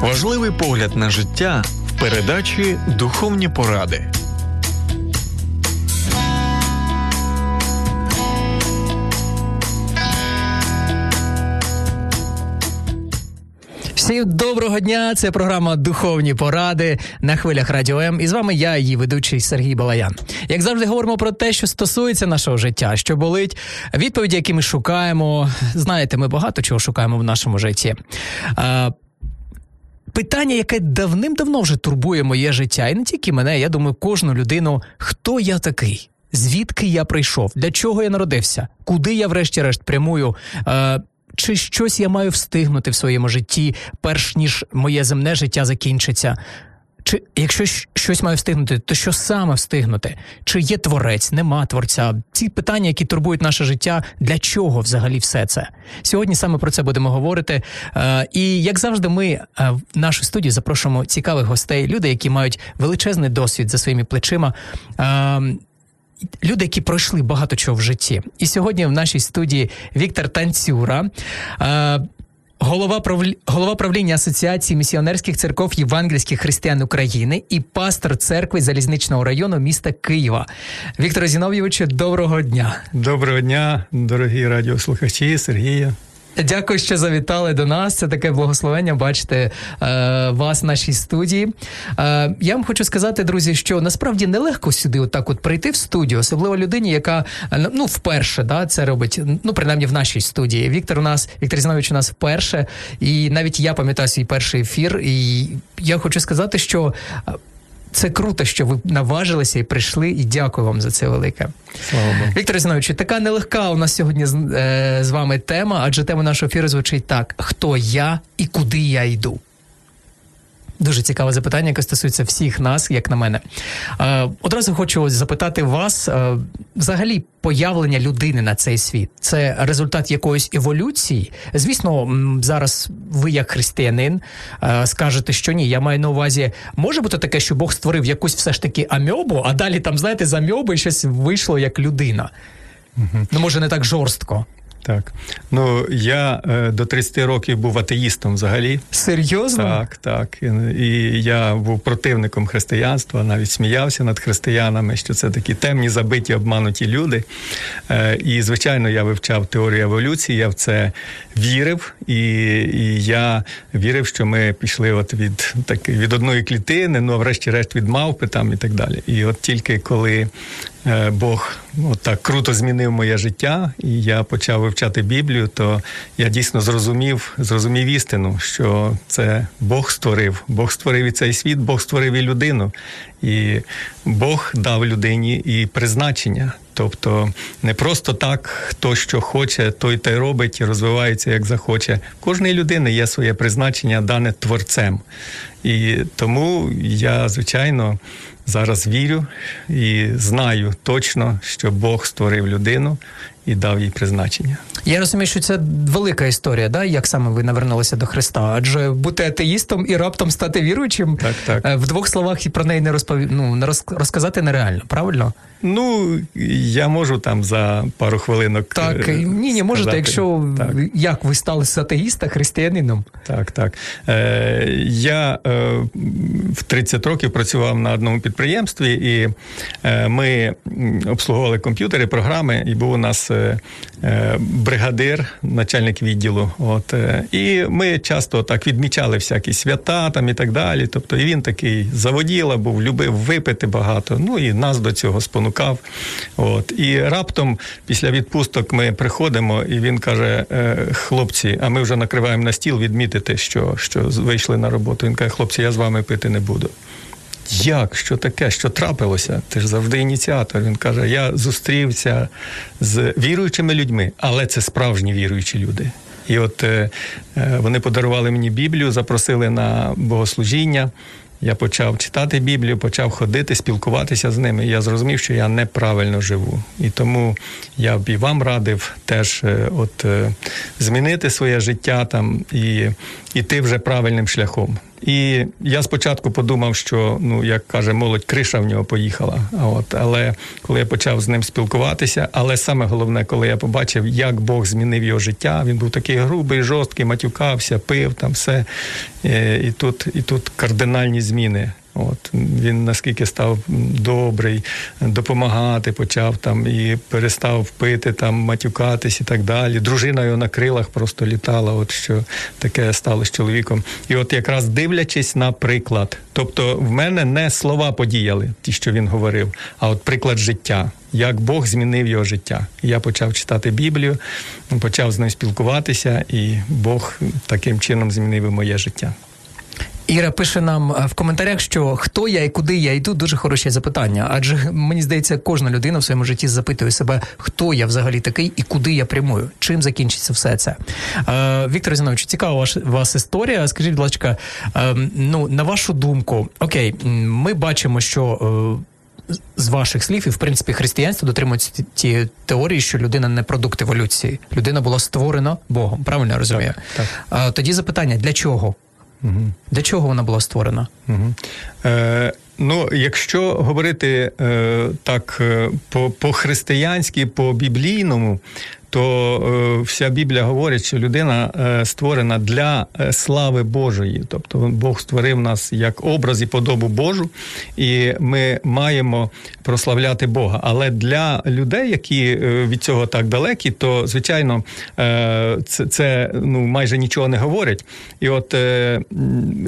Важливий погляд на життя в передачі Духовні поради. Всім доброго дня! Це програма Духовні поради на хвилях Радіо М. І з вами я, її ведучий Сергій Балаян. Як завжди, говоримо про те, що стосується нашого життя, що болить, відповіді, які ми шукаємо. Знаєте, ми багато чого шукаємо в нашому житті. Питання, яке давним-давно вже турбує моє життя, і не тільки мене, я думаю, кожну людину, хто я такий, звідки я прийшов, для чого я народився, куди я, врешті-решт, прямую. Е, чи щось я маю встигнути в своєму житті, перш ніж моє земне життя закінчиться? Чи якщо щось має встигнути, то що саме встигнути? Чи є творець, нема творця? Ці питання, які турбують наше життя, для чого взагалі все це? Сьогодні саме про це будемо говорити. Е, і як завжди, ми е, в нашу студію запрошуємо цікавих гостей, люди, які мають величезний досвід за своїми плечима. Е, люди, які пройшли багато чого в житті. І сьогодні в нашій студії Віктор Танцюра. Голова правлі... голова правління Асоціації місіонерських церков євангельських християн України і пастор церкви залізничного району міста Києва. Віктор Зіновійовичу, доброго дня. Доброго дня, дорогі радіослухачі, Сергія. Дякую, що завітали до нас. Це таке благословення бачити е, вас в нашій студії. Е, Я вам хочу сказати, друзі, що насправді нелегко сюди отак от прийти в студію, особливо людині, яка ну вперше да, це робить, ну принаймні в нашій студії. Віктор у нас, Віктор Зінович у нас вперше, і навіть я пам'ятаю свій перший ефір. І я хочу сказати, що це круто, що ви наважилися і прийшли, і дякую вам за це велике. Слава Богу. Віктор Зіновичу, така нелегка у нас сьогодні з, е, з вами тема, адже тема нашого ефіру звучить так: хто я і куди я йду. Дуже цікаве запитання, яке стосується всіх нас, як на мене. Е, Одразу хочу запитати вас е, взагалі появлення людини на цей світ. Це результат якоїсь еволюції. Звісно, зараз ви, як християнин, е, скажете, що ні. Я маю на увазі, може бути таке, що Бог створив якусь все ж таки амьобу, а далі там, знаєте, з амьоби щось вийшло як людина. Угу. Ну, може, не так жорстко. Так. Ну, я е, до 30 років був атеїстом взагалі. Серйозно? Так, так. І, і я був противником християнства, навіть сміявся над християнами, що це такі темні, забиті, обмануті люди. Е, і, звичайно, я вивчав теорію еволюції, я в це вірив, і і я вірив, що ми пішли от від так, від одної клітини, ну а врешті-решт від мавпи там і так далі. І от тільки коли Бог от так круто змінив моє життя, і я почав вивчати Біблію, то я дійсно зрозумів, зрозумів істину, що це Бог створив. Бог створив і цей світ, Бог створив і людину, і Бог дав людині і призначення. Тобто не просто так, хто що хоче, той та й робить і розвивається як захоче. Кожної людини є своє призначення, дане творцем. І тому я, звичайно зараз вірю і знаю точно, що Бог створив людину і дав їй призначення. Я розумію, що це велика історія, да? як саме ви навернулися до Христа? Адже бути атеїстом і раптом стати віруючим так, так. Е, в двох словах і про неї не розпові... ну, розказати нереально, правильно? Ну, я можу там за пару хвилинок. Так, е, ні, ні, можете, якщо так. як ви стали з атеїста християнином? Так, так. Е, Я е, в 30 років працював на одному підприємстві, і е, ми обслуговували комп'ютери, програми, і був у нас е, е бригадир, начальник відділу. От, е, І ми часто так відмічали всякі свята там і так далі. Тобто, і він такий заводіла, був, любив випити багато. Ну і нас до цього спонукав. От. І раптом після відпусток ми приходимо, і він каже: «Е, хлопці, а ми вже накриваємо на стіл відмітити, що, що вийшли на роботу. Він каже, хлопці, я з вами пити не буду. Як? Що таке? Що трапилося? Ти ж завжди ініціатор. Він каже: Я зустрівся з віруючими людьми, але це справжні віруючі люди. І от е, е, вони подарували мені Біблію, запросили на богослужіння. Я почав читати Біблію, почав ходити, спілкуватися з ними. Я зрозумів, що я неправильно живу. І тому я б і вам радив теж е, от змінити своє життя там і йти вже правильним шляхом. І я спочатку подумав, що ну як каже молодь, криша в нього поїхала. От але коли я почав з ним спілкуватися, але саме головне, коли я побачив, як Бог змінив його життя, він був такий грубий, жорсткий, матюкався, пив там все. Е, і тут, і тут кардинальні зміни. От він наскільки став добрий, допомагати почав там і перестав пити, там матюкатись і так далі. Дружина його на крилах просто літала. От що таке стало з чоловіком. І от якраз дивлячись на приклад, тобто в мене не слова подіяли, ті, що він говорив, а от приклад життя. Як Бог змінив його життя. Я почав читати Біблію, почав з ним спілкуватися, і Бог таким чином змінив моє життя. Іра пише нам е, в коментарях, що хто я і куди я йду, дуже хороше запитання. Адже мені здається, кожна людина в своєму житті запитує себе, хто я взагалі такий і куди я прямую. Чим закінчиться все це? Е, Віктор Зінович, цікава ваш, вас історія. Скажіть, будь ласка, е, ну на вашу думку, окей, ми бачимо, що. Е, з ваших слів, і в принципі християнство дотримується ті теорії, що людина не продукт еволюції. Людина була створена Богом. Правильно я розумію? Так, так. Тоді запитання: для чого? Угу. Для чого вона була створена? Угу. Е, Ну, якщо говорити е, так е, по по християнськи, по біблійному, то е, вся Біблія говорить, що людина е, створена для е, слави Божої, тобто Бог створив нас як образ і подобу Божу, і ми маємо прославляти Бога. Але для людей, які від цього так далекі, то звичайно це це ну майже нічого не говорять. І от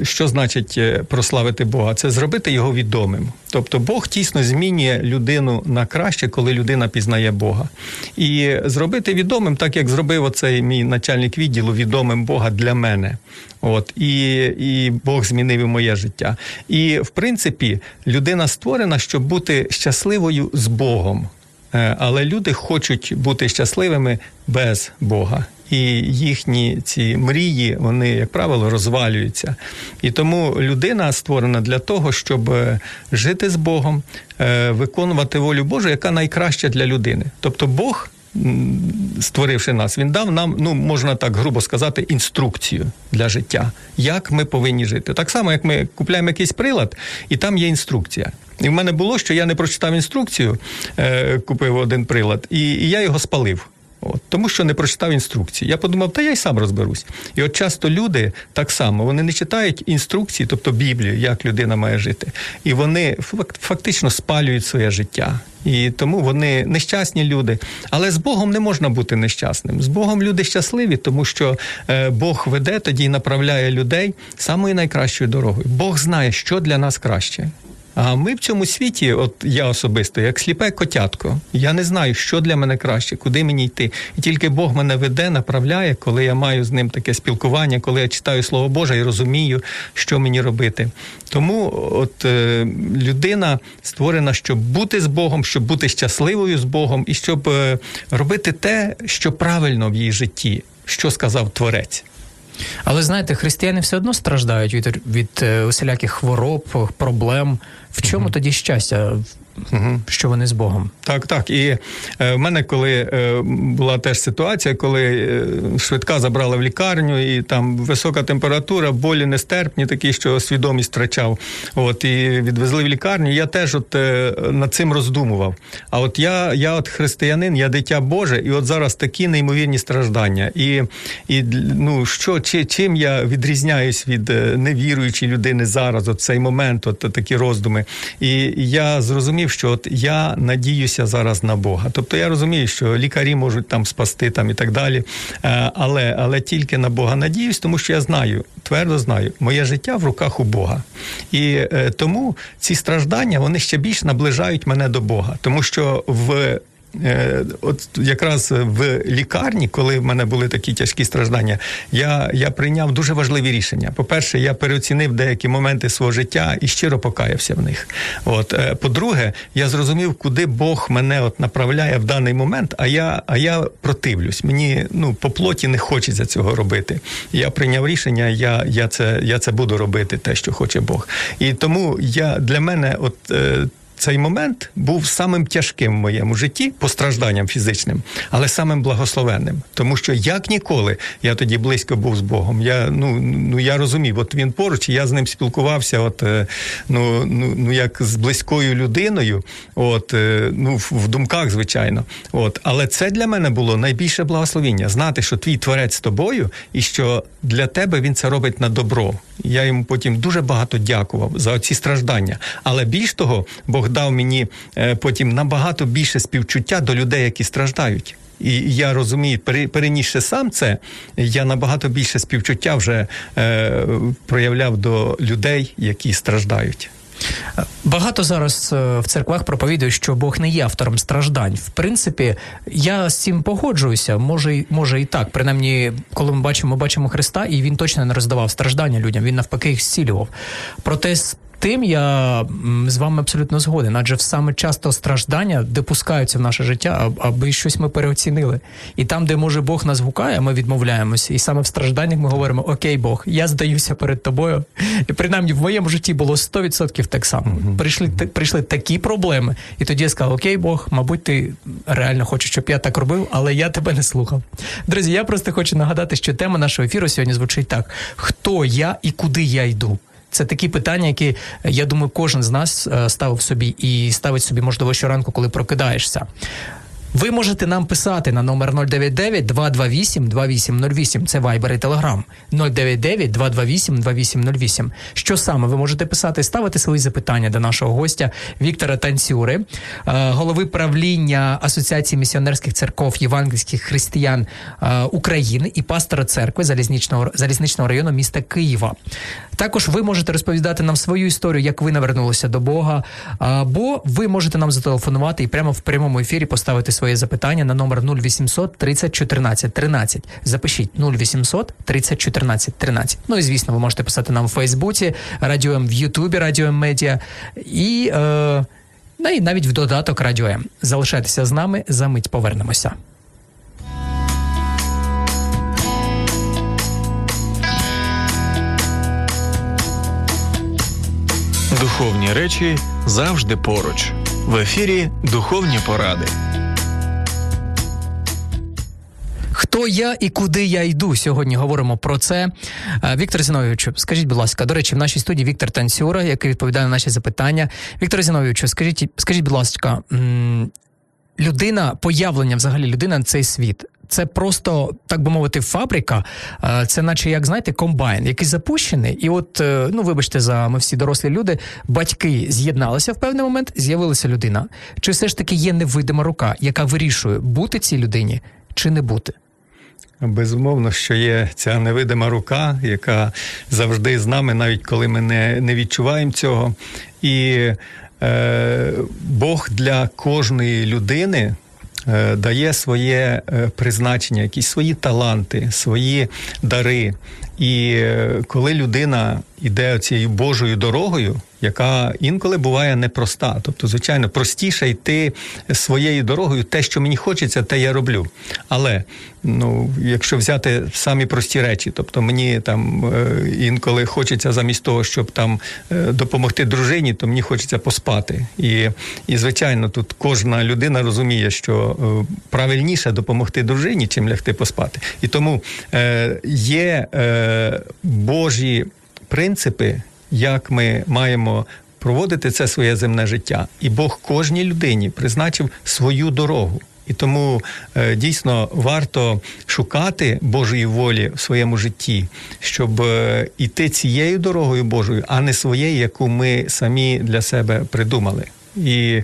що значить прославити Бога? Це зробити його відомим. Тобто Бог тісно змінює людину на краще, коли людина пізнає Бога, і зробити відомим, так як зробив оцей мій начальник відділу відомим Бога для мене. От і і Бог змінив і моє життя. І в принципі, людина створена, щоб бути щасливою з Богом. Е, але люди хочуть бути щасливими без Бога. І їхні ці мрії, вони, як правило, розвалюються. І тому людина створена для того, щоб е, жити з Богом, е, виконувати волю Божу, яка найкраща для людини. Тобто Бог створивши нас, він дав нам, ну можна так грубо сказати, інструкцію для життя, як ми повинні жити. Так само, як ми купляємо якийсь прилад, і там є інструкція. І в мене було, що я не прочитав інструкцію, е, купив один прилад, і, і я його спалив. От, Тому що не прочитав інструкції. Я подумав, та я й сам розберусь. І от часто люди так само вони не читають інструкції, тобто Біблію, як людина має жити, і вони фактично спалюють своє життя. І тому вони нещасні люди. Але з Богом не можна бути нещасним. З Богом люди щасливі, тому що е, Бог веде тоді і направляє людей самою найкращою дорогою. Бог знає, що для нас краще. А ми в цьому світі, от я особисто, як сліпе котятко, я не знаю, що для мене краще, куди мені йти. І тільки Бог мене веде, направляє, коли я маю з ним таке спілкування, коли я читаю Слово Боже і розумію, що мені робити. Тому от е, людина створена, щоб бути з Богом, щоб бути щасливою з Богом і щоб е, робити те, що правильно в її житті, що сказав Творець. Але знаєте, християни все одно страждають від від е, усіляких хвороб, проблем. В чому тоді щастя? Угу. Що вони з Богом, так, так. І е, в мене, коли е, була теж ситуація, коли е, швидка забрала в лікарню, і там висока температура, болі нестерпні, такі, що свідомість втрачав. От і відвезли в лікарню. Я теж от е, над цим роздумував. А от я, я от християнин, я дитя Боже, і от зараз такі неймовірні страждання. І і ну що чи, чим я відрізняюсь від е, невіруючої людини зараз? От цей момент, от такі роздуми. І я зрозумів зрозумів, що от я надіюся зараз на Бога. Тобто я розумію, що лікарі можуть там спасти там і так далі. Е, але але тільки на Бога надіюсь, тому що я знаю, твердо знаю, моє життя в руках у Бога. І е, тому ці страждання вони ще більш наближають мене до Бога, тому що в от якраз в лікарні, коли в мене були такі тяжкі страждання, я я прийняв дуже важливі рішення. По-перше, я переоцінив деякі моменти свого життя і щиро покаявся в них. От, е, По-друге, я зрозумів, куди Бог мене от направляє в даний момент, а я а я противлюсь. Мені ну, по плоті не хочеться цього робити. Я прийняв рішення, я я, це я це буду робити, те, що хоче Бог. І тому я для мене, от. Цей момент був самим тяжким в моєму житті, постражданням фізичним, але самим благословенним. Тому що як ніколи я тоді близько був з Богом. Я ну ну я розумів, от він поруч, я з ним спілкувався, от е, ну ну, ну як з близькою людиною, от е, ну в думках, звичайно. От, але це для мене було найбільше благословіння знати, що твій творець з тобою, і що для тебе він це робить на добро. Я йому потім дуже багато дякував за ці страждання. Але більш того, Бог дав мені е, потім набагато більше співчуття до людей, які страждають. І я розумію, перенісши сам це, я набагато більше співчуття вже е, проявляв до людей, які страждають. Багато зараз е, в церквах проповідують, що Бог не є автором страждань. В принципі, я з цим погоджуюся. Може, може і так. Принаймні, коли ми бачимо, бачимо Христа, і він точно не роздавав страждання людям. Він навпаки їх зцілював. Проте тим я з вами абсолютно згоден, адже саме часто страждання допускаються в наше життя, аби щось ми переоцінили. І там, де може Бог нас гукає, ми відмовляємося. І саме в стражданнях ми говоримо: Окей, Бог, я здаюся перед тобою. І принаймні в моєму житті було 100% так само. Прийшли прийшли такі проблеми, і тоді я сказав: Окей, Бог, мабуть, ти реально хочеш, щоб я так робив, але я тебе не слухав. Друзі, я просто хочу нагадати, що тема нашого ефіру сьогодні звучить так: хто я і куди я йду. Це такі питання, які я думаю, кожен з нас е, ставив собі і ставить собі можливо щоранку, коли прокидаєшся. Ви можете нам писати на номер 099 228 2808. Це Viber і Telegram. 099 228 2808. Що саме ви можете писати? Ставити свої запитання до нашого гостя Віктора Танцюри, е, голови правління Асоціації місіонерських церков євангельських християн е, України і пастора церкви залізничного залізничного району міста Києва. Також ви можете розповідати нам свою історію, як ви навернулися до Бога, або ви можете нам зателефонувати і прямо в прямому ефірі поставити своє запитання на номер 0800 30 14 13. Запишіть 0800 30 14 13. Ну і звісно, ви можете писати нам в Фейсбуці, Радіо М в Ютубі, Радіо М Медіа і, е, ну, і навіть в додаток Радіо М. Залишайтеся з нами, за мить повернемося. Духовні речі завжди поруч. В ефірі Духовні поради. Хто я і куди я йду? Сьогодні говоримо про це. Е, Віктор Зіновійовичу, скажіть, будь ласка, до речі, в нашій студії Віктор Танцюра, який відповідає на наші запитання. Віктор Зіновійовичу, скажіть, скажіть, будь ласка, людина, появлення взагалі людина на цей світ. Це просто, так би мовити, фабрика, е, це, наче як знаєте, комбайн, який запущений. І от, е, ну вибачте, за ми всі дорослі люди, батьки з'єдналися в певний момент, з'явилася людина. Чи все ж таки є невидима рука, яка вирішує, бути цій людині чи не бути? Безумовно, що є ця невидима рука, яка завжди з нами, навіть коли ми не не відчуваємо цього. І е, Бог для кожної людини е, дає своє е, призначення, якісь свої таланти, свої дари. І е, коли людина йде цією Божою дорогою, яка інколи буває непроста. Тобто, звичайно, простіше йти своєю дорогою, те, що мені хочеться, те я роблю. Але ну, якщо взяти самі прості речі, тобто мені там е, інколи хочеться замість того, щоб там е, допомогти дружині, то мені хочеться поспати. І, і звичайно, тут кожна людина розуміє, що е, правильніше допомогти дружині, чим лягти поспати. І тому е, є е, Божі принципи, як ми маємо проводити це своє земне життя, і Бог кожній людині призначив свою дорогу. І тому е, дійсно варто шукати Божої волі в своєму житті, щоб е, іти цією дорогою Божою, а не своєю, яку ми самі для себе придумали. І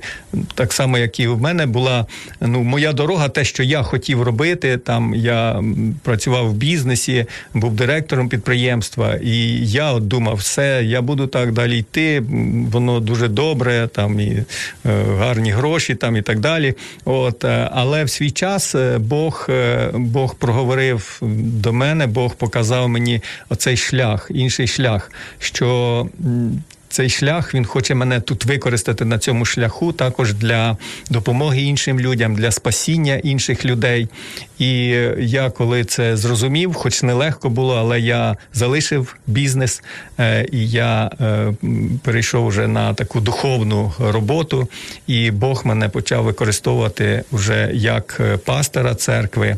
так само, як і в мене була ну, моя дорога, те, що я хотів робити. Там я працював в бізнесі, був директором підприємства, і я от думав, все, я буду так далі йти. Воно дуже добре, там і е, гарні гроші, там і так далі. От, е, але в свій час е, Бог, Бог проговорив до мене, Бог показав мені оцей шлях, інший шлях, що цей шлях він хоче мене тут використати на цьому шляху, також для допомоги іншим людям, для спасіння інших людей. І я коли це зрозумів, хоч нелегко було, але я залишив бізнес е, і я е, перейшов вже на таку духовну роботу, і Бог мене почав використовувати вже як е, пастора церкви,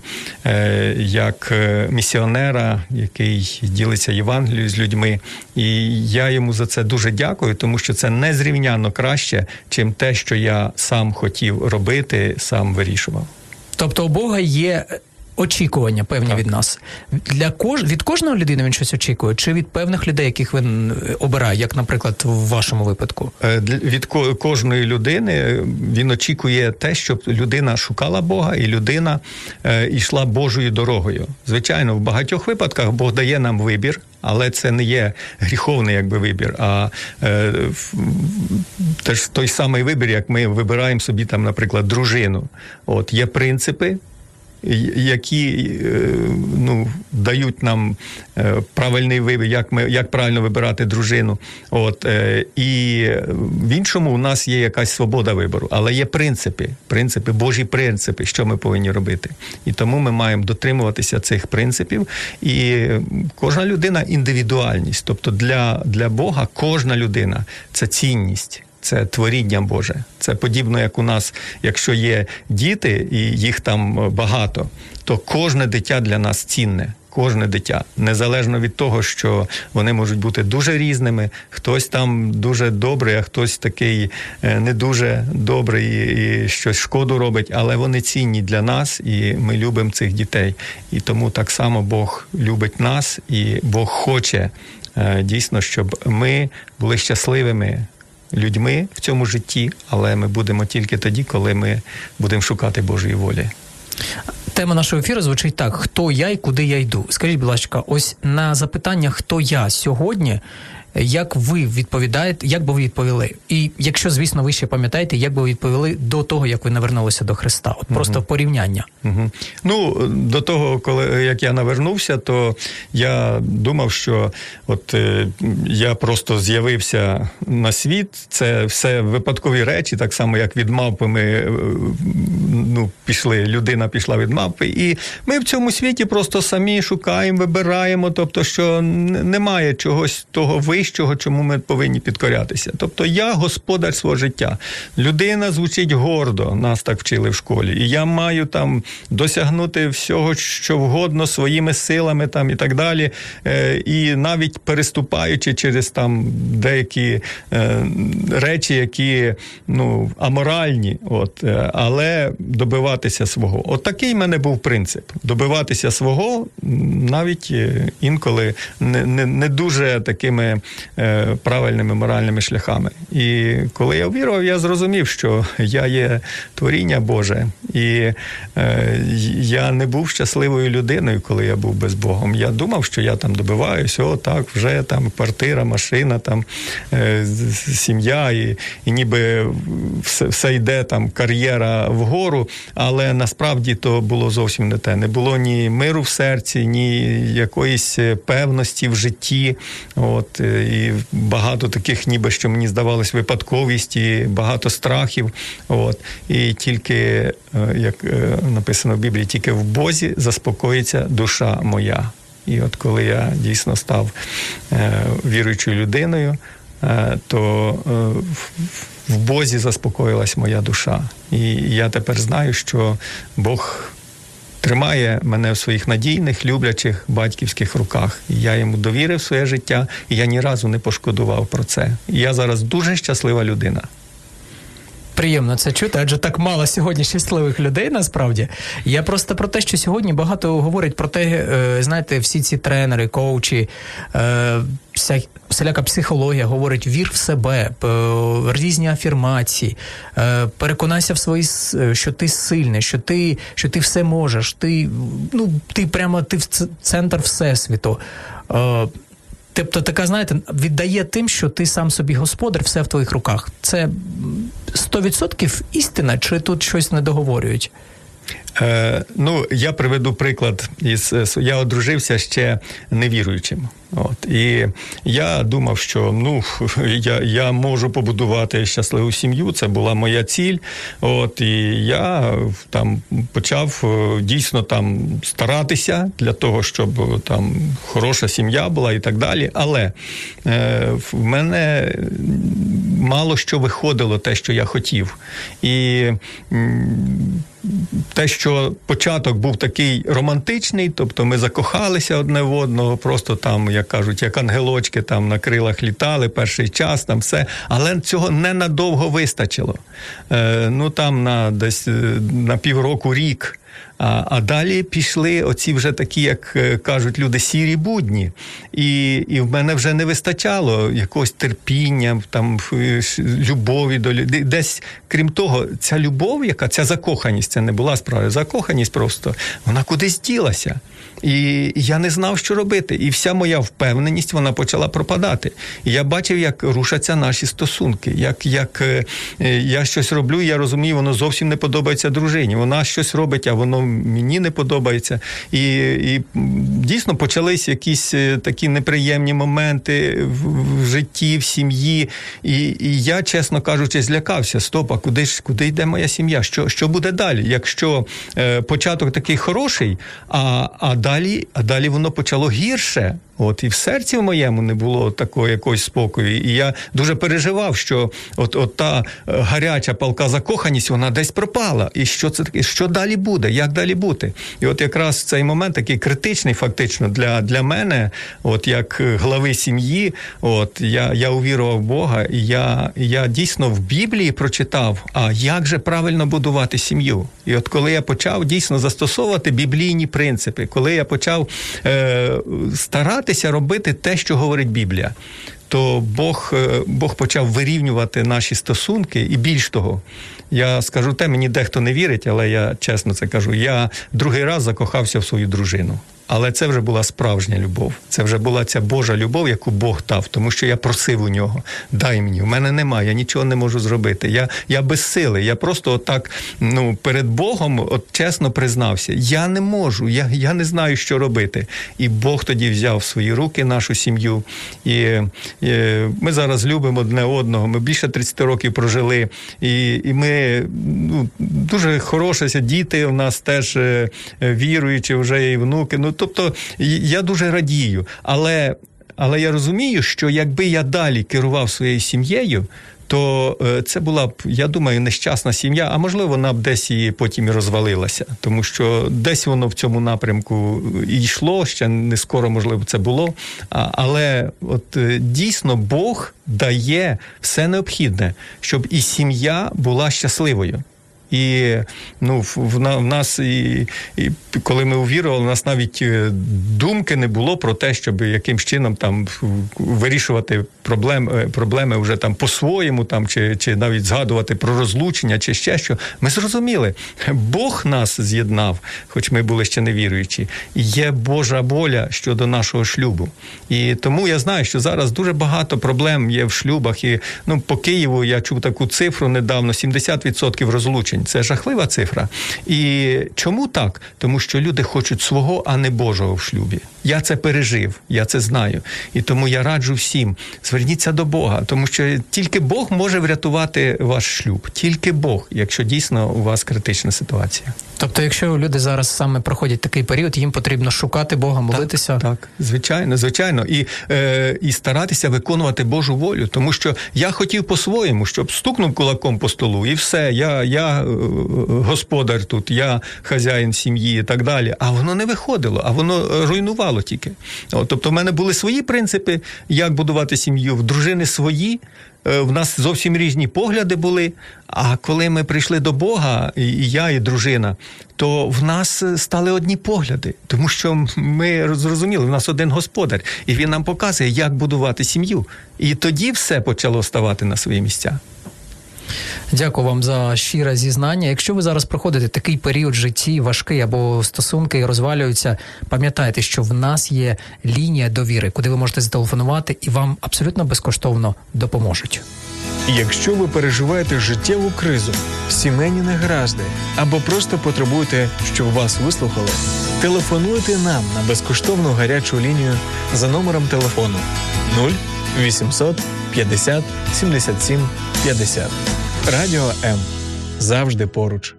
як місіонера, який ділиться Євангелією з людьми. І я йому за це дуже дякую, тому що це незрівняно краще, чим те, що я сам хотів робити, сам вирішував. Тобто у Бога є очікування певні Так. від нас. Для кож... Від кожної людини він щось очікує, чи від певних людей, яких він е, обирає, як, наприклад, в вашому випадку? Е, Від кожної людини е, він очікує те, щоб людина шукала Бога і людина йшла Божою дорогою. Звичайно, в багатьох випадках Бог дає нам вибір, але це не є гріховний якби вибір. А е, теж той самий вибір, як ми вибираємо собі там, наприклад, дружину. От є принципи, які е, ну, дають нам е, правильний вибір, як, ми, як правильно вибирати дружину. От, е, і в іншому у нас є якась свобода вибору, але є принципи, принципи, Божі принципи, що ми повинні робити. І тому ми маємо дотримуватися цих принципів. І кожна людина індивідуальність. Тобто для, для Бога кожна людина це цінність. Це творіння Боже. Це подібно, як у нас, якщо є діти, і їх там багато, то кожне дитя для нас цінне. Кожне дитя, незалежно від того, що вони можуть бути дуже різними, хтось там дуже добрий, а хтось такий е, не дуже добрий і щось шкоду робить, але вони цінні для нас, і ми любимо цих дітей. І тому так само Бог любить нас, і Бог хоче е, дійсно, щоб ми були щасливими людьми в цьому житті, але ми будемо тільки тоді, коли ми будемо шукати Божої волі. Тема нашого ефіру звучить так: хто я і куди я йду? Скажіть, будь ласка, ось на запитання, хто я сьогодні, як ви відповідаєте, як би ви відповіли? І якщо, звісно, ви ще пам'ятаєте, як би ви відповіли до того, як ви навернулися до Христа? От просто порівняння. Угу. Ну, до того, коли як я навернувся, то я думав, що от е, я просто з'явився на світ. Це все випадкові речі, так само як від мавпи ми е, ну, пішли, людина пішла від мавпи. І ми в цьому світі просто самі шукаємо, вибираємо, тобто, що немає чогось того вищого, чому ми повинні підкорятися. Тобто я господар свого життя. Людина звучить гордо, нас так вчили в школі. І я маю там досягнути всього, що вгодно своїми силами там і так далі. Е, і навіть переступаючи через там деякі е, речі, які ну, аморальні, от, е, але добиватися свого. От такий в мене був принцип: добиватися свого, навіть інколи не, не, не дуже такими правильними моральними шляхами. І коли я вірував, я зрозумів, що я є творіння Боже, і е, я не був щасливою людиною, коли я був без Богом. Я думав, що я там добиваюсь, о, так, вже там квартира, машина, там е, сім'я, і, і ніби все, все йде там кар'єра вгору, але насправді то було зовсім не те. Не було ні миру в серці, ні якоїсь е, певності в житті. От, е, і багато таких, ніби що мені здавалось, випадковість, і багато страхів. От, і тільки, е, як е, написано в Біблії, тільки в Бозі заспокоїться душа моя. І от коли я дійсно став е, віруючою людиною, то в Бозі заспокоїлась моя душа. І я тепер знаю, що Бог тримає мене в своїх надійних, люблячих батьківських руках. Я йому довірив своє життя, і я ні разу не пошкодував про це. І я зараз дуже щаслива людина. Приємно це чути, адже так мало сьогодні щасливих людей. Насправді я просто про те, що сьогодні багато говорять про те, е, знаєте, всі ці тренери, коучі, е, вся всіляка психологія говорить вір в себе, різні афірмації, переконайся в свої що ти сильний, що ти що ти все можеш. Ти ну ти прямо ти в центр всесвіту. Тобто, така, знаєте, віддає тим, що ти сам собі господар, все в твоїх руках. Це 100% істина, чи тут щось не договорюють? Е, Ну, я приведу приклад із я одружився ще невіруючим. От і я думав, що ну я я можу побудувати щасливу сім'ю. Це була моя ціль. От і я там почав е, дійсно там старатися для того, щоб там хороша сім'я була і так далі. Але е, в мене мало що виходило, те, що я хотів, і те, що початок був такий романтичний, тобто ми закохалися одне в одного, просто там, як кажуть, як ангелочки там на крилах літали перший час, там все, але цього ненадовго вистачило. Е, Ну там на десь е, на півроку рік. А а далі пішли оці вже такі, як е, кажуть люди, сірі будні. І і в мене вже не вистачало якогось терпіння, там любові до людей. Десь, крім того, ця любов, яка ця закоханість, це не була справа, закоханість просто, вона кудись ділася. І я не знав, що робити. І вся моя впевненість вона почала пропадати. І я бачив, як рушаться наші стосунки. Як як е, я щось роблю, я розумію, воно зовсім не подобається дружині. Вона щось робить, а воно мені не подобається. І і дійсно почались якісь е, такі неприємні моменти в, в житті, в сім'ї. І і я, чесно кажучи, злякався. Стоп, а куди ж куди йде моя сім'я? Що що буде далі? Якщо е, початок такий хороший, а, а далі, а далі воно почало гірше. От і в серці в моєму не було такого якогось спокою. І я дуже переживав, що от от та е, гаряча палка закоханість вона десь пропала. І що це таке? Що далі буде? Як далі бути? І от якраз цей момент такий критичний, фактично, для для мене, от як глави сім'ї, от я я увірував в Бога, і я, я дійсно в Біблії прочитав, а як же правильно будувати сім'ю? І от коли я почав дійсно застосовувати біблійні принципи, коли я почав е, старатися старатися робити те, що говорить Біблія. То Бог е, Бог почав вирівнювати наші стосунки, і більш того, я скажу те, мені дехто не вірить, але я чесно це кажу. Я другий раз закохався в свою дружину. Але це вже була справжня любов. Це вже була ця Божа любов, яку Бог дав, тому що я просив у нього. Дай мені, у мене немає, я нічого не можу зробити. Я я без сили. Я просто отак ну, перед Богом от чесно признався. Я не можу, я я не знаю, що робити. І Бог тоді взяв в свої руки нашу сім'ю. І, і ми зараз любимо одне одного. Ми більше 30 років прожили. І і ми ну, дуже хороші діти. У нас теж е, віруючі, вже і внуки. Ну тобто я дуже радію, але. Але я розумію, що якби я далі керував своєю сім'єю, то е, це була б, я думаю, нещасна сім'я, а можливо, вона б десь і потім і розвалилася, тому що десь воно в цьому напрямку і йшло, ще не скоро, можливо, це було. Але от е, дійсно Бог дає все необхідне, щоб і сім'я була щасливою. І ну, в, в нас, і, і коли ми увірували, у нас навіть е, думки не було про те, щоб якимсь чином там вирішувати проблеми проблеми вже там по-своєму, там чи чи навіть згадувати про розлучення, чи ще що. Ми зрозуміли, Бог нас з'єднав, хоч ми були ще не віруючі. Є Божа воля щодо нашого шлюбу. І тому я знаю, що зараз дуже багато проблем є в шлюбах. І ну по Києву я чув таку цифру недавно: 70% розлучень розлучень. Це жахлива цифра. І чому так? Тому що люди хочуть свого, а не Божого в шлюбі. Я це пережив, я це знаю. І тому я раджу всім зверніться до Бога, тому що тільки Бог може врятувати ваш шлюб, тільки Бог, якщо дійсно у вас критична ситуація. Тобто, якщо люди зараз саме проходять такий період, їм потрібно шукати Бога, молитися. Так, так звичайно, звичайно, і е, і старатися виконувати Божу волю, тому що я хотів по-своєму, щоб стукнув кулаком по столу, і все. Я я господар тут, я хазяїн сім'ї і так далі. А воно не виходило, а воно руйнувало тільки. От, Тобто, в мене були свої принципи, як будувати сім'ю, в дружини свої. Е, в нас зовсім різні погляди були. А коли ми прийшли до Бога, і я, і дружина, то в нас стали одні погляди, тому що ми зрозуміли, в нас один господар, і він нам показує, як будувати сім'ю. І тоді все почало ставати на свої місця. Дякую вам за щире зізнання. Якщо ви зараз проходите такий період житті важкий або стосунки розвалюються, пам'ятайте, що в нас є лінія довіри, куди ви можете зателефонувати, і вам абсолютно безкоштовно допоможуть. Якщо ви переживаєте життєву кризу, сімейні негаразди або просто потребуєте, щоб вас вислухали, телефонуйте нам на безкоштовну гарячу лінію за номером телефону 0 800 50 77 50. Радіо М завжди поруч.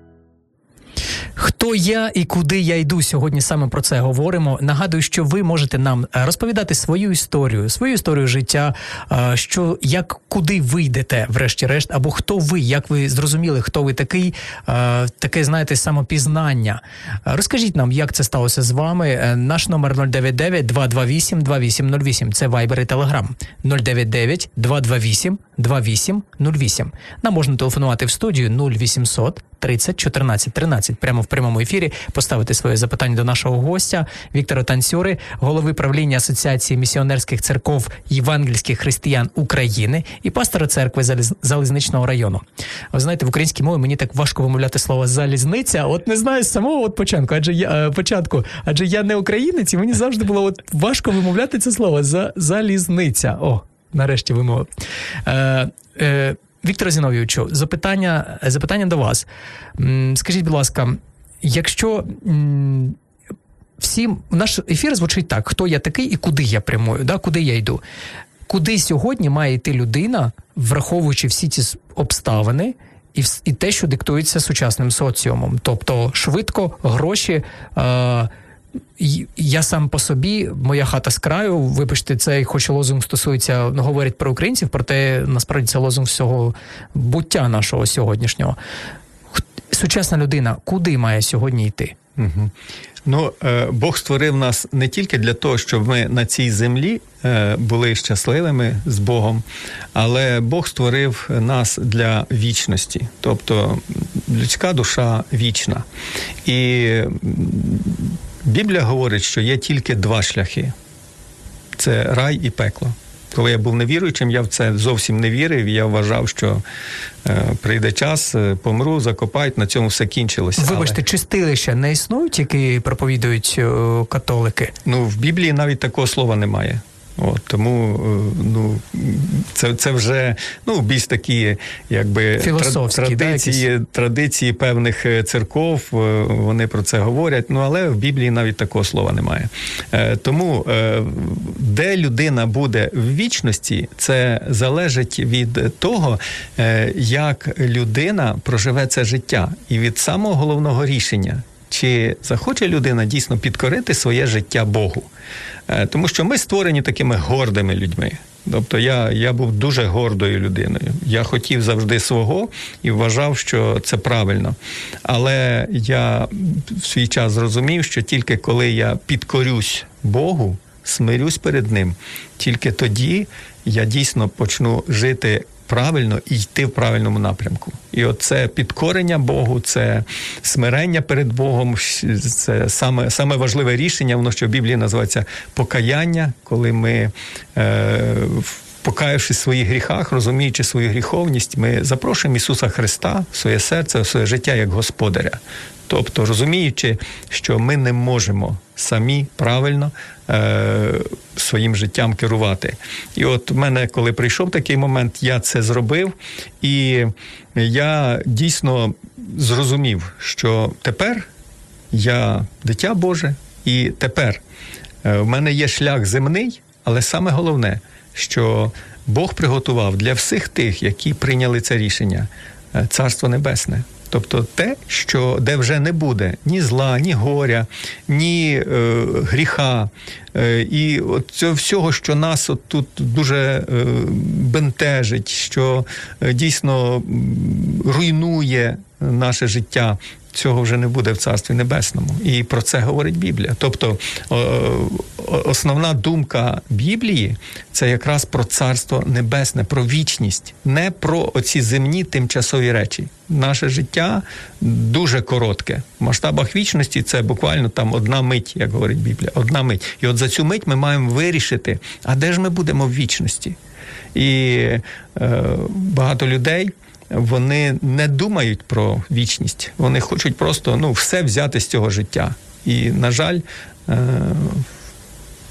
Хто я і куди я йду сьогодні? Саме про це говоримо. Нагадую, що ви можете нам е, розповідати свою історію, свою історію життя, е, що як куди ви йдете, врешті-решт, або хто ви, як ви зрозуміли, хто ви такий, е, таке знаєте, самопізнання. Розкажіть нам, як це сталося з вами. Наш номер 099 228 2808. Це Viber і Telegram. 099 228 2808. Нам можна телефонувати в студію 0800 30 14 13 прямо в прямому ефірі поставити своє запитання до нашого гостя Віктора Танцюри, голови правління Асоціації місіонерських церков євангельських християн України і пастора церкви Залізничного району. Ви знаєте, в українській мові мені так важко вимовляти слово залізниця. От не знаю з самого от початку, адже я е, початку, адже я не українець, і мені завжди було от важко вимовляти це слово за залізниця. О, нарешті вимовив. Е, е, Віктор Зіновійовичу, запитання запитання до вас. Скажіть, будь ласка, якщо всім наш ефір звучить так: хто я такий і куди я прямую, да, куди я йду? Куди сьогодні має йти людина, враховуючи всі ці обставини? І і те, що диктується сучасним соціумом, тобто швидко гроші, е, я сам по собі, моя хата з краю, вибачте, цей хоч лозунг стосується, ну, говорять про українців, проте насправді це лозунг всього буття нашого сьогоднішнього. Сучасна людина куди має сьогодні йти? Угу. Ну, е, Бог створив нас не тільки для того, щоб ми на цій землі е, були щасливими з Богом, але Бог створив нас для вічності, тобто людська душа вічна. І Біблія говорить, що є тільки два шляхи: це рай і пекло. Коли я був невіруючим, я в це зовсім не вірив. Я вважав, що е, прийде час, е, помру, закопають, на цьому все кінчилося. Вибачте, Але... чистилища не існують, які проповідують е, католики? Ну в Біблії навіть такого слова немає. От, Тому е, ну, це це вже ну, більш такі якби традиції да, традиції певних е, церков, е, вони про це говорять, ну але в Біблії навіть такого слова немає. Тому де людина буде в вічності, це залежить від того, як людина проживе це життя, і від самого головного рішення. Чи захоче людина дійсно підкорити своє життя Богу? Е, тому що ми створені такими гордими людьми. Тобто я я був дуже гордою людиною. Я хотів завжди свого і вважав, що це правильно. Але я в свій час зрозумів, що тільки коли я підкорюсь Богу, смирюсь перед Ним, тільки тоді я дійсно почну жити правильно і йти в правильному напрямку. І оце підкорення Богу, це смирення перед Богом, це саме саме важливе рішення, воно що в Біблії називається покаяння, коли ми. Е, Покаявшись в своїх гріхах, розуміючи свою гріховність, ми запрошуємо Ісуса Христа в своє серце, в своє життя як Господаря. Тобто розуміючи, що ми не можемо самі правильно е, своїм життям керувати. І от в мене, коли прийшов такий момент, я це зробив, і я дійсно зрозумів, що тепер я дитя Боже, і тепер е, в мене є шлях земний, але саме головне, що Бог приготував для всіх тих, які прийняли це рішення, е, царство небесне. Тобто те, що де вже не буде ні зла, ні горя, ні е, гріха. Е, і от цього всього, що нас от тут дуже е, бентежить, що е, дійсно руйнує наше життя. Цього вже не буде в царстві небесному, і про це говорить Біблія. Тобто основна думка Біблії це якраз про царство небесне, про вічність, не про оці земні тимчасові речі. Наше життя дуже коротке. В масштабах вічності це буквально там одна мить, як говорить Біблія, одна мить. І от за цю мить ми маємо вирішити, а де ж ми будемо в вічності? І е, багато людей вони не думають про вічність. Вони хочуть просто ну, все взяти з цього життя. І, на жаль, е,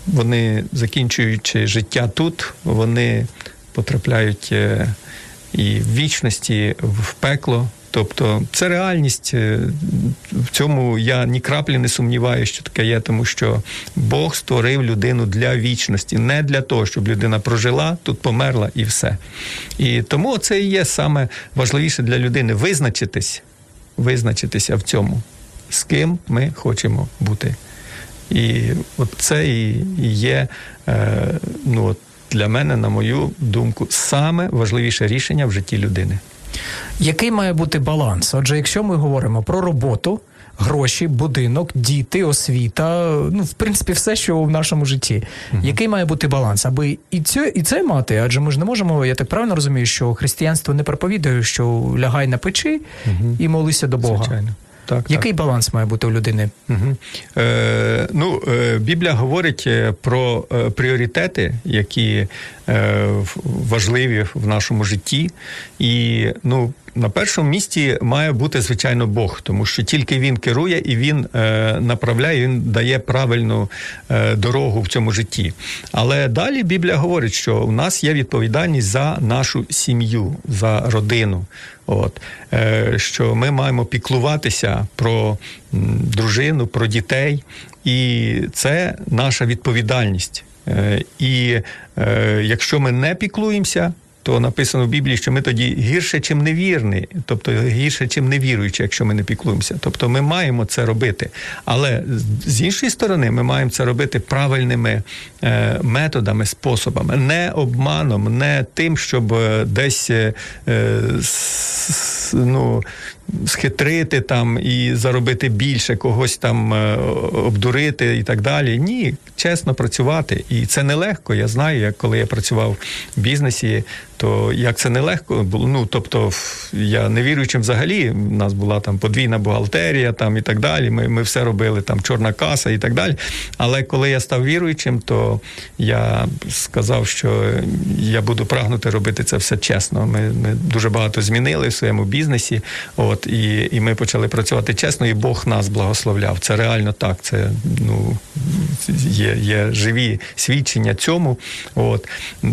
вони, закінчуючи життя тут, вони потрапляють е, і в вічності, в пекло. Тобто це реальність. е, В цьому я ні краплі не сумніваюся, що таке є, тому що Бог створив людину для вічності, не для того, щоб людина прожила, тут померла і все. І тому це і є саме важливіше для людини визначитись, визначитися в цьому, з ким ми хочемо бути. І от це і є е, ну, для мене, на мою думку, саме важливіше рішення в житті людини. Який має бути баланс? Отже, якщо ми говоримо про роботу, гроші, будинок, діти, освіта, ну в принципі, все, що в нашому житті. Який має бути баланс? Аби і це, і це мати, адже ми ж не можемо, я так правильно розумію, що християнство не проповідує, що лягай на печі і молися до Бога. Звичайно. Так, Який баланс має бути у людини? Угу. Е, ну, е, Біблія говорить е, про е, пріоритети, які е, важливі в нашому житті. І ну, на першому місці має бути, звичайно, Бог, тому що тільки він керує і він е, направляє, він дає правильну е, дорогу в цьому житті. Але далі Біблія говорить, що у нас є відповідальність за нашу сім'ю, за родину. От е, що ми маємо піклуватися про дружину, про дітей, і це наша відповідальність. Е, і е, якщо ми не піклуємося, то написано в Біблії, що ми тоді гірше, чим невірні, тобто гірше, чим невіруючі, якщо ми не піклуємося. Тобто ми маємо це робити. Але з- іншої сторони, ми маємо це робити правильними е, методами, способами, не обманом, не тим, щоб е, десь е, ну, схитрити там і заробити більше, когось там е, обдурити і так далі. Ні, чесно працювати. І це нелегко. Я знаю, як коли я працював в бізнесі, то як це нелегко було. Ну тобто, я не віруючим взагалі. У нас була там подвійна бухгалтерія, там і так далі. Ми, ми все робили, там чорна каса і так далі. Але коли я став віруючим, то я сказав, що я буду прагнути робити це все чесно. Ми, ми дуже багато змінили в своєму бізнесі. От і, і ми почали працювати чесно, і Бог нас благословляв. Це реально так. Це ну є, є живі свідчення цьому. От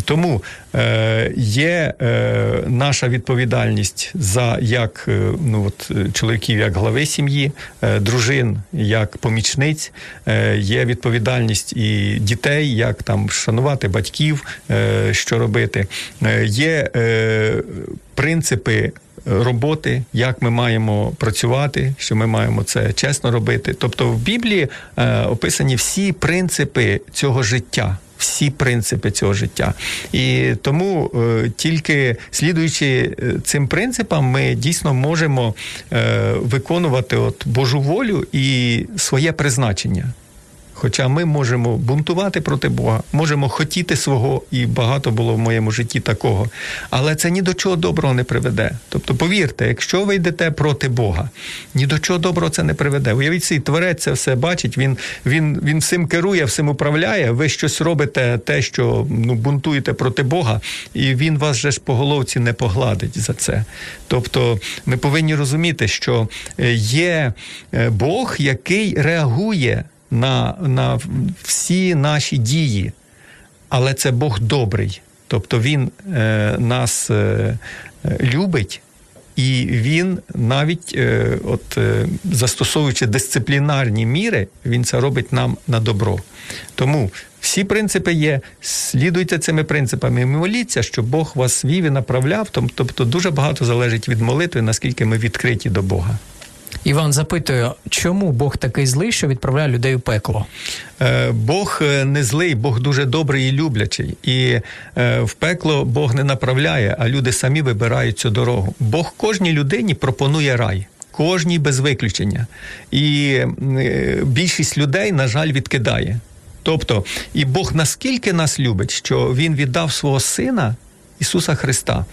тому е, є е, наша відповідальність за як е, ну от чоловіків, як глави сім'ї, е, дружин як помічниць. Е, є відповідальність і дітей, як там шанувати батьків, е, що робити. Е, є е, принципи. Роботи, як ми маємо працювати, що ми маємо це чесно робити. Тобто в Біблії е, описані всі принципи цього життя. Всі принципи цього життя. І тому е, тільки слідуючи е, цим принципам, ми дійсно можемо е, виконувати от Божу волю і своє призначення. Хоча ми можемо бунтувати проти Бога, можемо хотіти свого, і багато було в моєму житті такого. Але це ні до чого доброго не приведе. Тобто, повірте, якщо ви йдете проти Бога, ні до чого доброго це не приведе. Уявіть собі, творець це все бачить, він, він, він всім керує, всім управляє. Ви щось робите, те, що ну, бунтуєте проти Бога, і він вас же ж по головці не погладить за це. Тобто, ми повинні розуміти, що е, є е, Бог, який реагує на, на всі наші дії, але це Бог добрий. Тобто Він е, нас е, е, любить і він навіть е, от е, застосовуючи дисциплінарні міри, він це робить нам на добро. Тому всі принципи є. Слідуйте цими принципами. Моліться, щоб Бог вас вів і направляв. Тобто дуже багато залежить від молитви, наскільки ми відкриті до Бога. Іван запитує, чому Бог такий злий, що відправляє людей у пекло? Е, Бог е, не злий, Бог дуже добрий і люблячий. І е, в пекло Бог не направляє, а люди самі вибирають цю дорогу. Бог кожній людині пропонує рай. Кожній без виключення. І більшість людей, на жаль, відкидає. Тобто, і Бог наскільки нас любить, що Він віддав свого Сина Ісуса Христа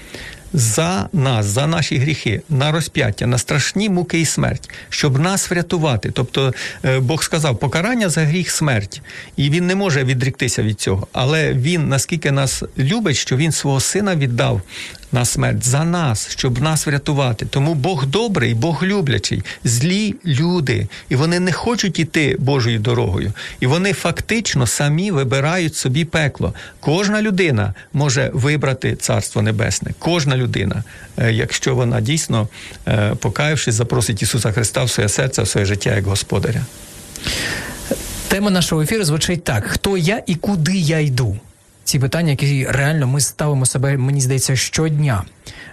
за нас, за наші гріхи, на розп'яття, на страшні муки і смерть, щоб нас врятувати. Тобто е, Бог сказав, покарання за гріх смерть, і він не може відріктися від цього. Але він наскільки нас любить, що він свого сина віддав на смерть за нас, щоб нас врятувати. Тому Бог добрий, Бог люблячий, злі люди, і вони не хочуть іти Божою дорогою. І вони фактично самі вибирають собі пекло. Кожна людина може вибрати царство небесне. Кожна людина, е, якщо вона дійсно, е, покаявшись, запросить Ісуса Христа в своє серце, в своє життя як господаря. Тема нашого ефіру звучить так: хто я і куди я йду? Ці питання, які реально ми ставимо себе, мені здається, щодня.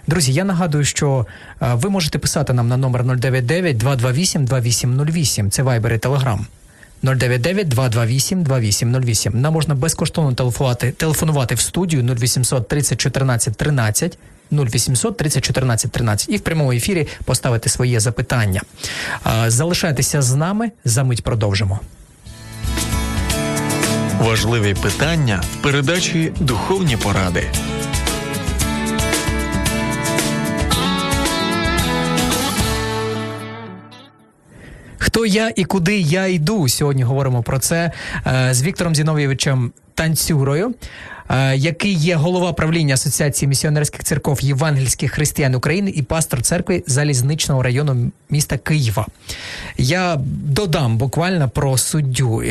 Друзі, я нагадую, що е, ви можете писати нам на номер 099 228 2808. Це Viber і Telegram. 099 228 2808. Нам можна безкоштовно телефонувати, телефонувати в студію 0800 30 14 13 0800 30 14 13 і в прямому ефірі поставити своє запитання. Е, Залишайтеся з нами, за мить продовжимо. Важливі питання в передачі Духовні поради. Хто я і куди я йду? Сьогодні говоримо про це е, з Віктором Зіновійовичем Танцюрою, е, який є голова правління Асоціації місіонерських церков євангельських християн України і пастор церкви залізничного району міста Києва. Я додам буквально про суддю.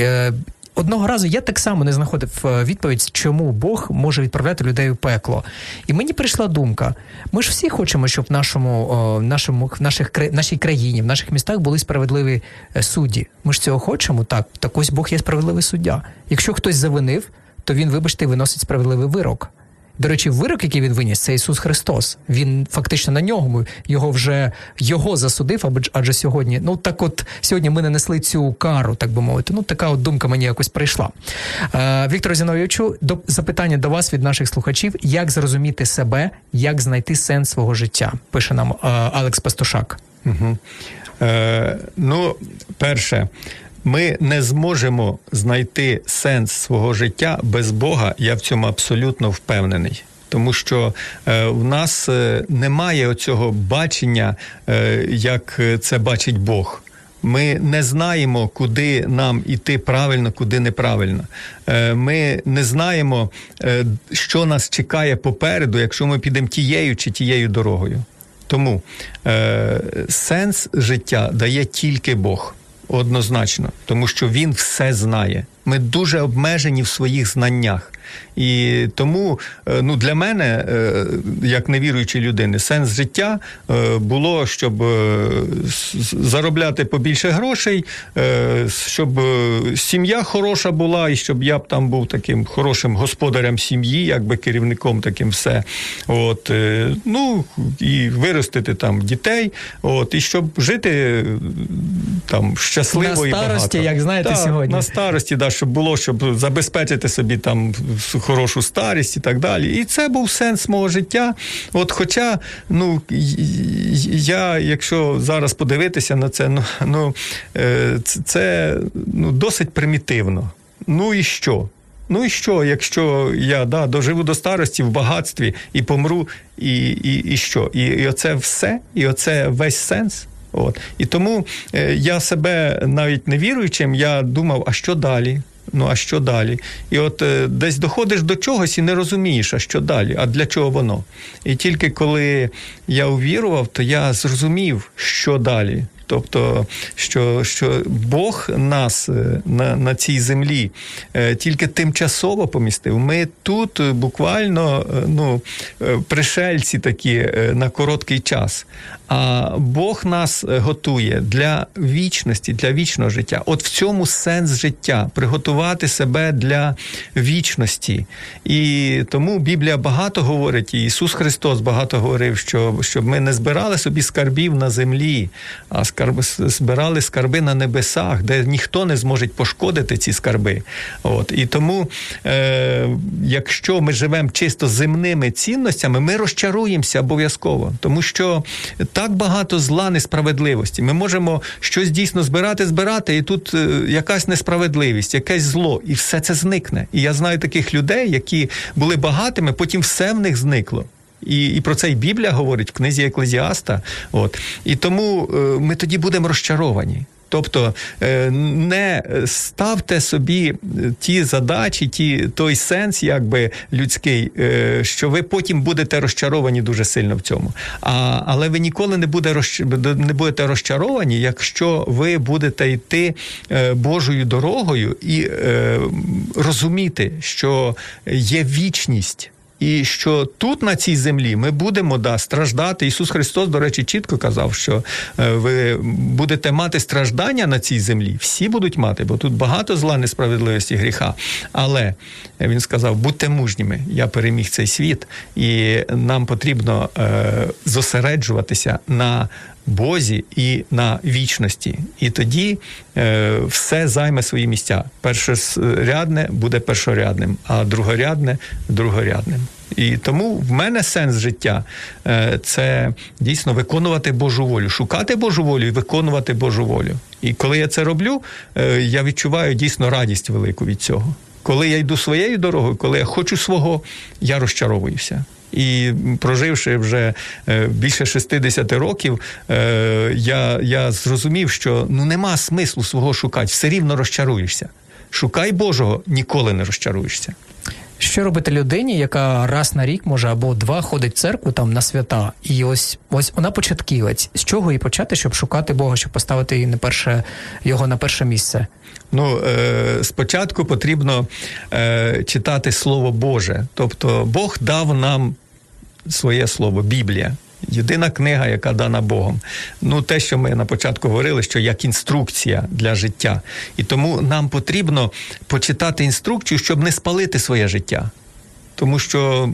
Е, Одного разу я так само не знаходив е, відповідь, чому Бог може відправляти людей у пекло. І мені прийшла думка: ми ж всі хочемо, щоб в нашому, о, нашому в наших в нашій країні, в наших містах були справедливі е, судді. Ми ж цього хочемо. Так, так ось Бог є справедливий суддя. Якщо хтось завинив, то він, вибачте, виносить справедливий вирок. До речі, вирок, який він виніс, це Ісус Христос. Він фактично на нього його вже його засудив, адже, сьогодні, ну так от сьогодні ми не несли цю кару, так би мовити. Ну така от думка мені якось прийшла. Е, Віктор Зіновійовичу, до запитання до вас від наших слухачів: як зрозуміти себе, як знайти сенс свого життя? Пише нам е, Алекс Пастушак. Угу. Е, ну, перше, ми не зможемо знайти сенс свого життя без Бога. Я в цьому абсолютно впевнений. Тому що е, в нас е, немає оцього бачення, е, як це бачить Бог. Ми не знаємо, куди нам іти правильно, куди неправильно. Е, Ми не знаємо, е, що нас чекає попереду, якщо ми підемо тією чи тією дорогою. Тому е, сенс життя дає тільки Бог. Однозначно, тому що він все знає. Ми дуже обмежені в своїх знаннях. І тому е, ну, для мене, е, як невіруючої людини, сенс життя е, було, щоб заробляти побільше грошей, щоб сім'я хороша була, і щоб я б там був таким хорошим господарем сім'ї, якби керівником таким все. От, ну, і виростити там дітей, от, і щоб жити там щасливо На і старості, багато. як знаєте, Так, сьогодні. На старості, да, щоб було, щоб забезпечити собі там хорошу старість і так далі. І це був сенс мого життя. От, хоча, ну я, якщо зараз подивитися на це, ну, ну е, це ну, досить примітивно. Ну і що? Ну і що, якщо я да, доживу до старості в багатстві і помру, і, і, і що? І, і оце все, і оце весь сенс. От. І тому е, я себе навіть не віруючим, я думав, а що далі? Ну, а що далі? І от е, десь доходиш до чогось і не розумієш, а що далі, а для чого воно. І тільки коли я увірував, то я зрозумів, що далі. Тобто, що що Бог нас е, на на цій землі е, тільки тимчасово помістив. Ми тут буквально ну, пришельці такі на короткий час. А Бог нас готує для вічності, для вічного життя. От в цьому сенс життя приготувати себе для вічності. І тому Біблія багато говорить, і Ісус Христос багато говорив, що щоб ми не збирали собі скарбів на землі, а скарби збирали скарби на небесах, де ніхто не зможе пошкодити ці скарби. От і тому, е, якщо ми живемо чисто земними цінностями, ми розчаруємося обов'язково, тому що так багато зла несправедливості. Ми можемо щось дійсно збирати, збирати, і тут е, якась несправедливість, якесь зло, і все це зникне. І я знаю таких людей, які були багатими, потім все в них зникло. І і про це і Біблія говорить в книзі Еклезіаста. От і тому е, ми тоді будемо розчаровані. Тобто е, не ставте собі е, ті задачі, ті той сенс, якби людський, що ви потім будете розчаровані дуже сильно в цьому. А, Але ви ніколи не буде не будете розчаровані, якщо ви будете йти Божою дорогою і розуміти, що є вічність. І що тут на цій землі ми будемо да, страждати. Ісус Христос, до речі, чітко казав, що е, ви будете мати страждання на цій землі. Всі будуть мати, бо тут багато зла, несправедливості, гріха. Але він сказав: будьте мужніми, я переміг цей світ, і нам потрібно е, зосереджуватися на. Бозі і на вічності, і тоді е, все займе свої місця. Першорядне буде першорядним, а другорядне другорядним. І тому в мене сенс життя е, це дійсно виконувати Божу волю, шукати Божу волю і виконувати Божу волю. І коли я це роблю, е, я відчуваю дійсно радість велику від цього. Коли я йду своєю дорогою, коли я хочу свого, я розчаровуюся. І проживши вже е, більше 60 років, е, я я зрозумів, що ну нема смислу свого шукати, все рівно розчаруєшся. Шукай Божого, ніколи не розчаруєшся. Що робити людині, яка раз на рік може або два ходить в церкву там на свята, і ось ось вона початківець. З чого їй почати, щоб шукати Бога, щоб поставити її на перше його на перше місце? Ну е, спочатку потрібно е, читати Слово Боже, тобто Бог дав нам своє слово, Біблія. Єдина книга, яка дана Богом. Ну, те, що ми на початку говорили, що як інструкція для життя. І тому нам потрібно почитати інструкцію, щоб не спалити своє життя. Тому що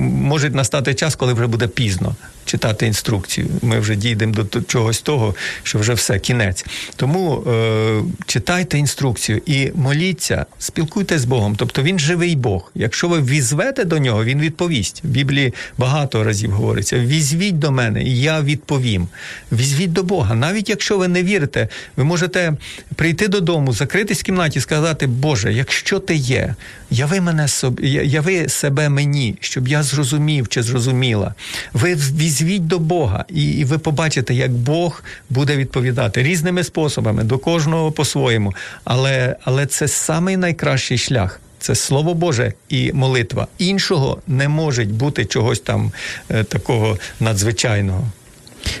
може настати час, коли вже буде пізно читати інструкцію. Ми вже дійдемо до чогось того, що вже все, кінець. Тому е, читайте інструкцію і моліться, спілкуйтесь з Богом. Тобто він живий Бог. Якщо ви візвете до нього, він відповість. В Біблії багато разів говориться: візвіть до мене, і я відповім. Візвіть до Бога. Навіть якщо ви не вірите, ви можете прийти додому, закритись в кімнаті і сказати, Боже, якщо ти є, яви мене собі, яви себе мені, щоб я зрозумів чи зрозуміла. Ви візвіть до Бога, і ви побачите, як Бог буде відповідати різними способами, до кожного по-своєму. Але, Але це самий найкращий шлях. Це слово Боже і молитва. Іншого не може бути чогось там е, такого надзвичайного.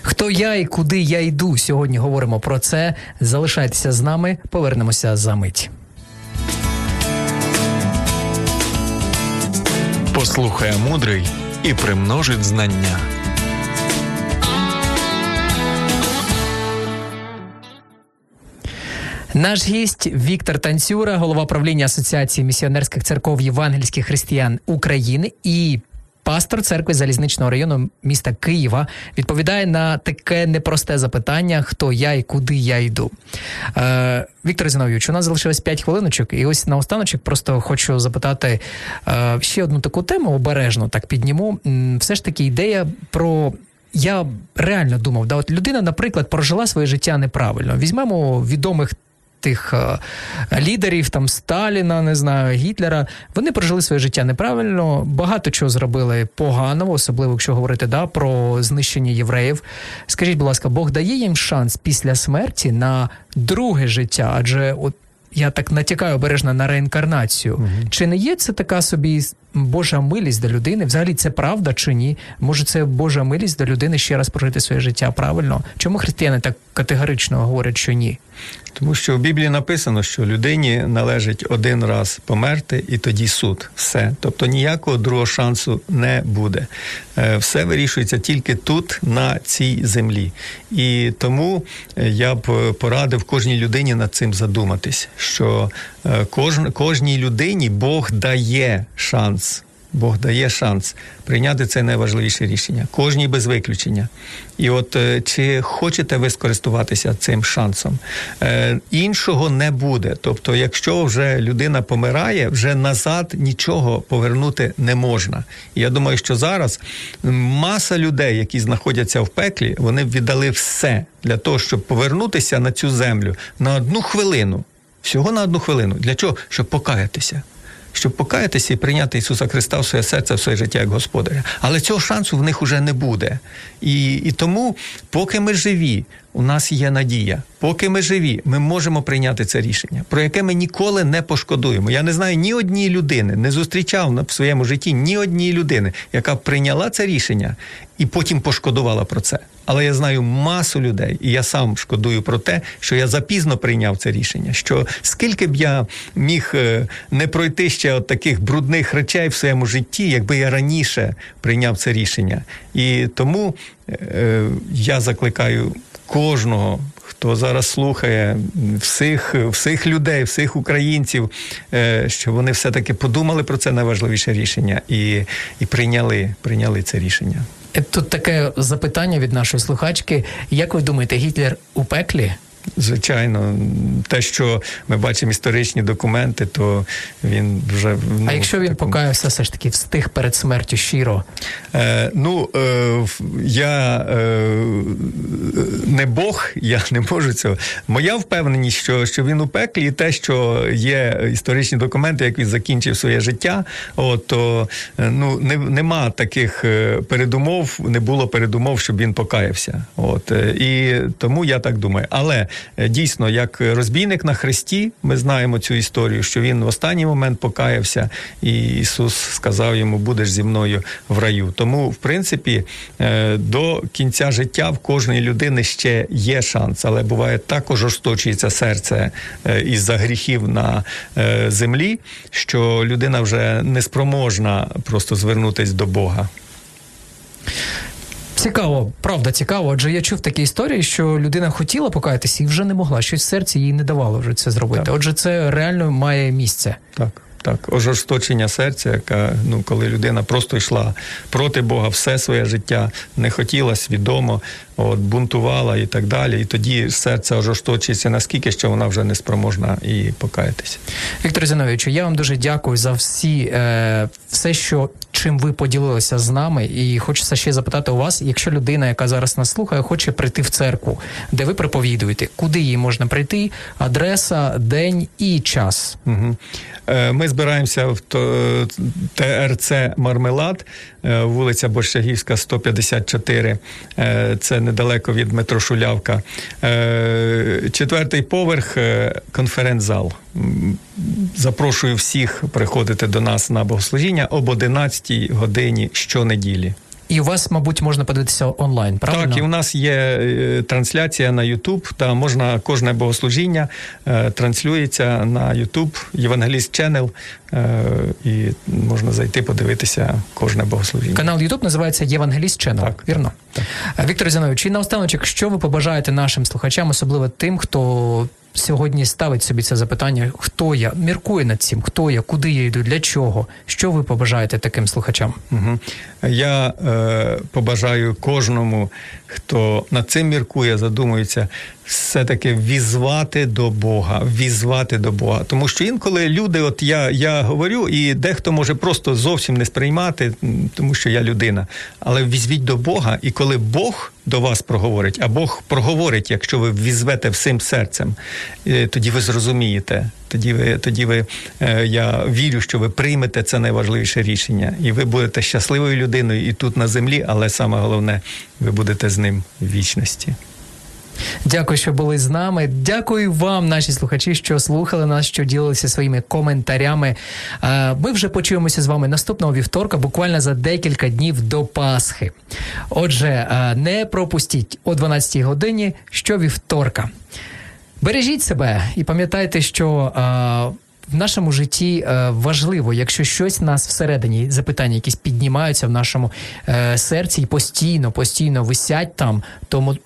Хто я і куди я йду? Сьогодні говоримо про це. Залишайтеся з нами, повернемося за мить. Послухає мудрий і примножить знання. Наш гість Віктор Танцюра, голова правління Асоціації місіонерських церков євангельських християн України і пастор церкви залізничного району міста Києва, відповідає на таке непросте запитання: хто я і куди я йду. Е, Віктор Зіновійович, у нас залишилось 5 хвилиночок, і ось на останочок просто хочу запитати е, ще одну таку тему обережно так підніму. Все ж таки ідея про. Я реально думав, да, от людина, наприклад, прожила своє життя неправильно. Візьмемо відомих тих е, лідерів, там Сталіна, не знаю, Гітлера. Вони прожили своє життя неправильно, багато чого зробили погано, особливо якщо говорити да, про знищення євреїв. Скажіть, будь ласка, Бог дає їм шанс після смерті на друге життя? Адже от я так натякаю обережно на реінкарнацію. Угу. Чи не є це така собі Божа милість до людини? Взагалі це правда чи ні? Може, це Божа милість до людини ще раз прожити своє життя правильно? Чому християни так категорично говорять, що ні? Тому що в Біблії написано, що людині належить один раз померти, і тоді суд. Все. Тобто ніякого другого шансу не буде. Е, все вирішується тільки тут, на цій землі. І тому е, я б порадив кожній людині над цим задуматись, що е, кожній людині Бог дає шанс Бог дає шанс прийняти це найважливіше рішення, кожній без виключення. І от е, чи хочете ви скористуватися цим шансом? Е, Іншого не буде. Тобто, якщо вже людина помирає, вже назад нічого повернути не можна. Я думаю, що зараз маса людей, які знаходяться в пеклі, вони віддали все для того, щоб повернутися на цю землю на одну хвилину. Всього на одну хвилину. Для чого? Щоб покаятися щоб покаятися і прийняти Ісуса Христа в своє серце, в своє життя як Господаря. Але цього шансу в них уже не буде. І, І тому, поки ми живі, у нас є надія. Поки ми живі, ми можемо прийняти це рішення, про яке ми ніколи не пошкодуємо. Я не знаю ні однієї людини, не зустрічав в своєму житті ні однієї людини, яка прийняла це рішення і потім пошкодувала про це. Але я знаю масу людей, і я сам шкодую про те, що я запізно прийняв це рішення. Що скільки б я міг е, не пройти ще от таких брудних речей в своєму житті, якби я раніше прийняв це рішення. І тому я закликаю кожного. Хто зараз слухає всіх всіх людей, всіх українців, е, що вони все-таки подумали про це найважливіше рішення і і прийняли, прийняли це рішення. Тут таке запитання від нашої слухачки. Як ви думаєте, Гітлер у пеклі? Звичайно, те, що ми бачимо історичні документи, то він вже ну, а якщо він такому... покаявся, все ж таки встиг перед смертю щиро? Е, Ну е, я е, не Бог, я не можу цього. Моя впевненість, що що він у пеклі, і те, що є історичні документи, як він закінчив своє життя, от, то е, ну не, нема таких е, передумов, не було передумов, щоб він покаявся. От е, і тому я так думаю. Але дійсно, як розбійник на хресті, ми знаємо цю історію, що він в останній момент покаявся, і Ісус сказав йому: Будеш зі мною в раю. Тому, в принципі, е, до кінця життя в кожної людини ще є шанс, але буває також ожесточується серце е, із-за гріхів на землі, що людина вже не спроможна просто звернутися до Бога. Цікаво, правда цікаво. Адже я чув такі історії, що людина хотіла покаятися і вже не могла. Щось в серці їй не давало вже це зробити. Так. Отже, це реально має місце. Так. Так, ожорсточення серця, яка ну коли людина просто йшла проти Бога все своє життя, не хотіла свідомо, от бунтувала і так далі. І тоді серце ожорсточується наскільки, що вона вже не спроможна і покаятися. Віктор Зіновичу, я вам дуже дякую за всі е, все, що чим ви поділилися з нами, і хочеться ще запитати у вас, якщо людина, яка зараз нас слухає, хоче прийти в церкву, де ви проповідуєте, куди їй можна прийти? Адреса, день і час. Угу. Ми збираємося в ТРЦ Мармелад, е, вулиця Борщагівська, 154. Е, це недалеко від метро Шулявка. Четвертий поверх конференц-зал. Запрошую всіх приходити до нас на богослужіння об 11 годині щонеділі. І у вас, мабуть, можна подивитися онлайн, правильно? Так, і у нас є е, трансляція на Ютуб, та можна кожне богослужіння е, транслюється на Ютуб, Євангеліст Ченел, і можна зайти подивитися кожне богослужіння. Канал Ютуб називається Євангеліст Ченел. Так, вірно. Так. Віктор Зінович, і наостаночок, що ви побажаєте нашим слухачам, особливо тим, хто сьогодні ставить собі це запитання: хто я міркує над цим, хто я, куди я йду, для чого? Що ви побажаєте таким слухачам? Угу. Я е, побажаю кожному, хто над цим міркує, задумується, все-таки візвати до Бога, візвати до Бога. Тому що інколи люди, от я я говорю, і дехто може просто зовсім не сприймати, тому що я людина. Але візвіть до Бога, і коли Бог до вас проговорить, а Бог проговорить, якщо ви візвете всім серцем, е, тоді ви зрозумієте. Тоді ви, тоді ви, е, я вірю, що ви приймете це найважливіше рішення, і ви будете щасливою людиною і тут на землі, але саме головне, ви будете з ним в вічності. Дякую, що були з нами. Дякую вам, наші слухачі, що слухали нас, що ділилися своїми коментарями. Е, Ми вже почуємося з вами наступного вівторка, буквально за декілька днів до Пасхи. Отже, е, не пропустіть о 12 годині щовівторка. Бережіть себе і пам'ятайте, що. в нашому житті е, важливо, якщо щось нас всередині запитання, якісь піднімаються в нашому е, серці і постійно, постійно висять там, тому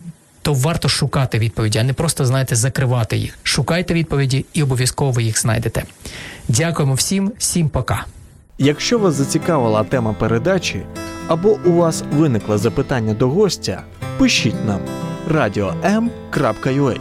то варто шукати відповіді, а не просто знаєте, закривати їх. Шукайте відповіді і обов'язково ви їх знайдете. Дякуємо всім, всім пока. Якщо вас зацікавила тема передачі або у вас виникло запитання до гостя, пишіть нам radio.m.ua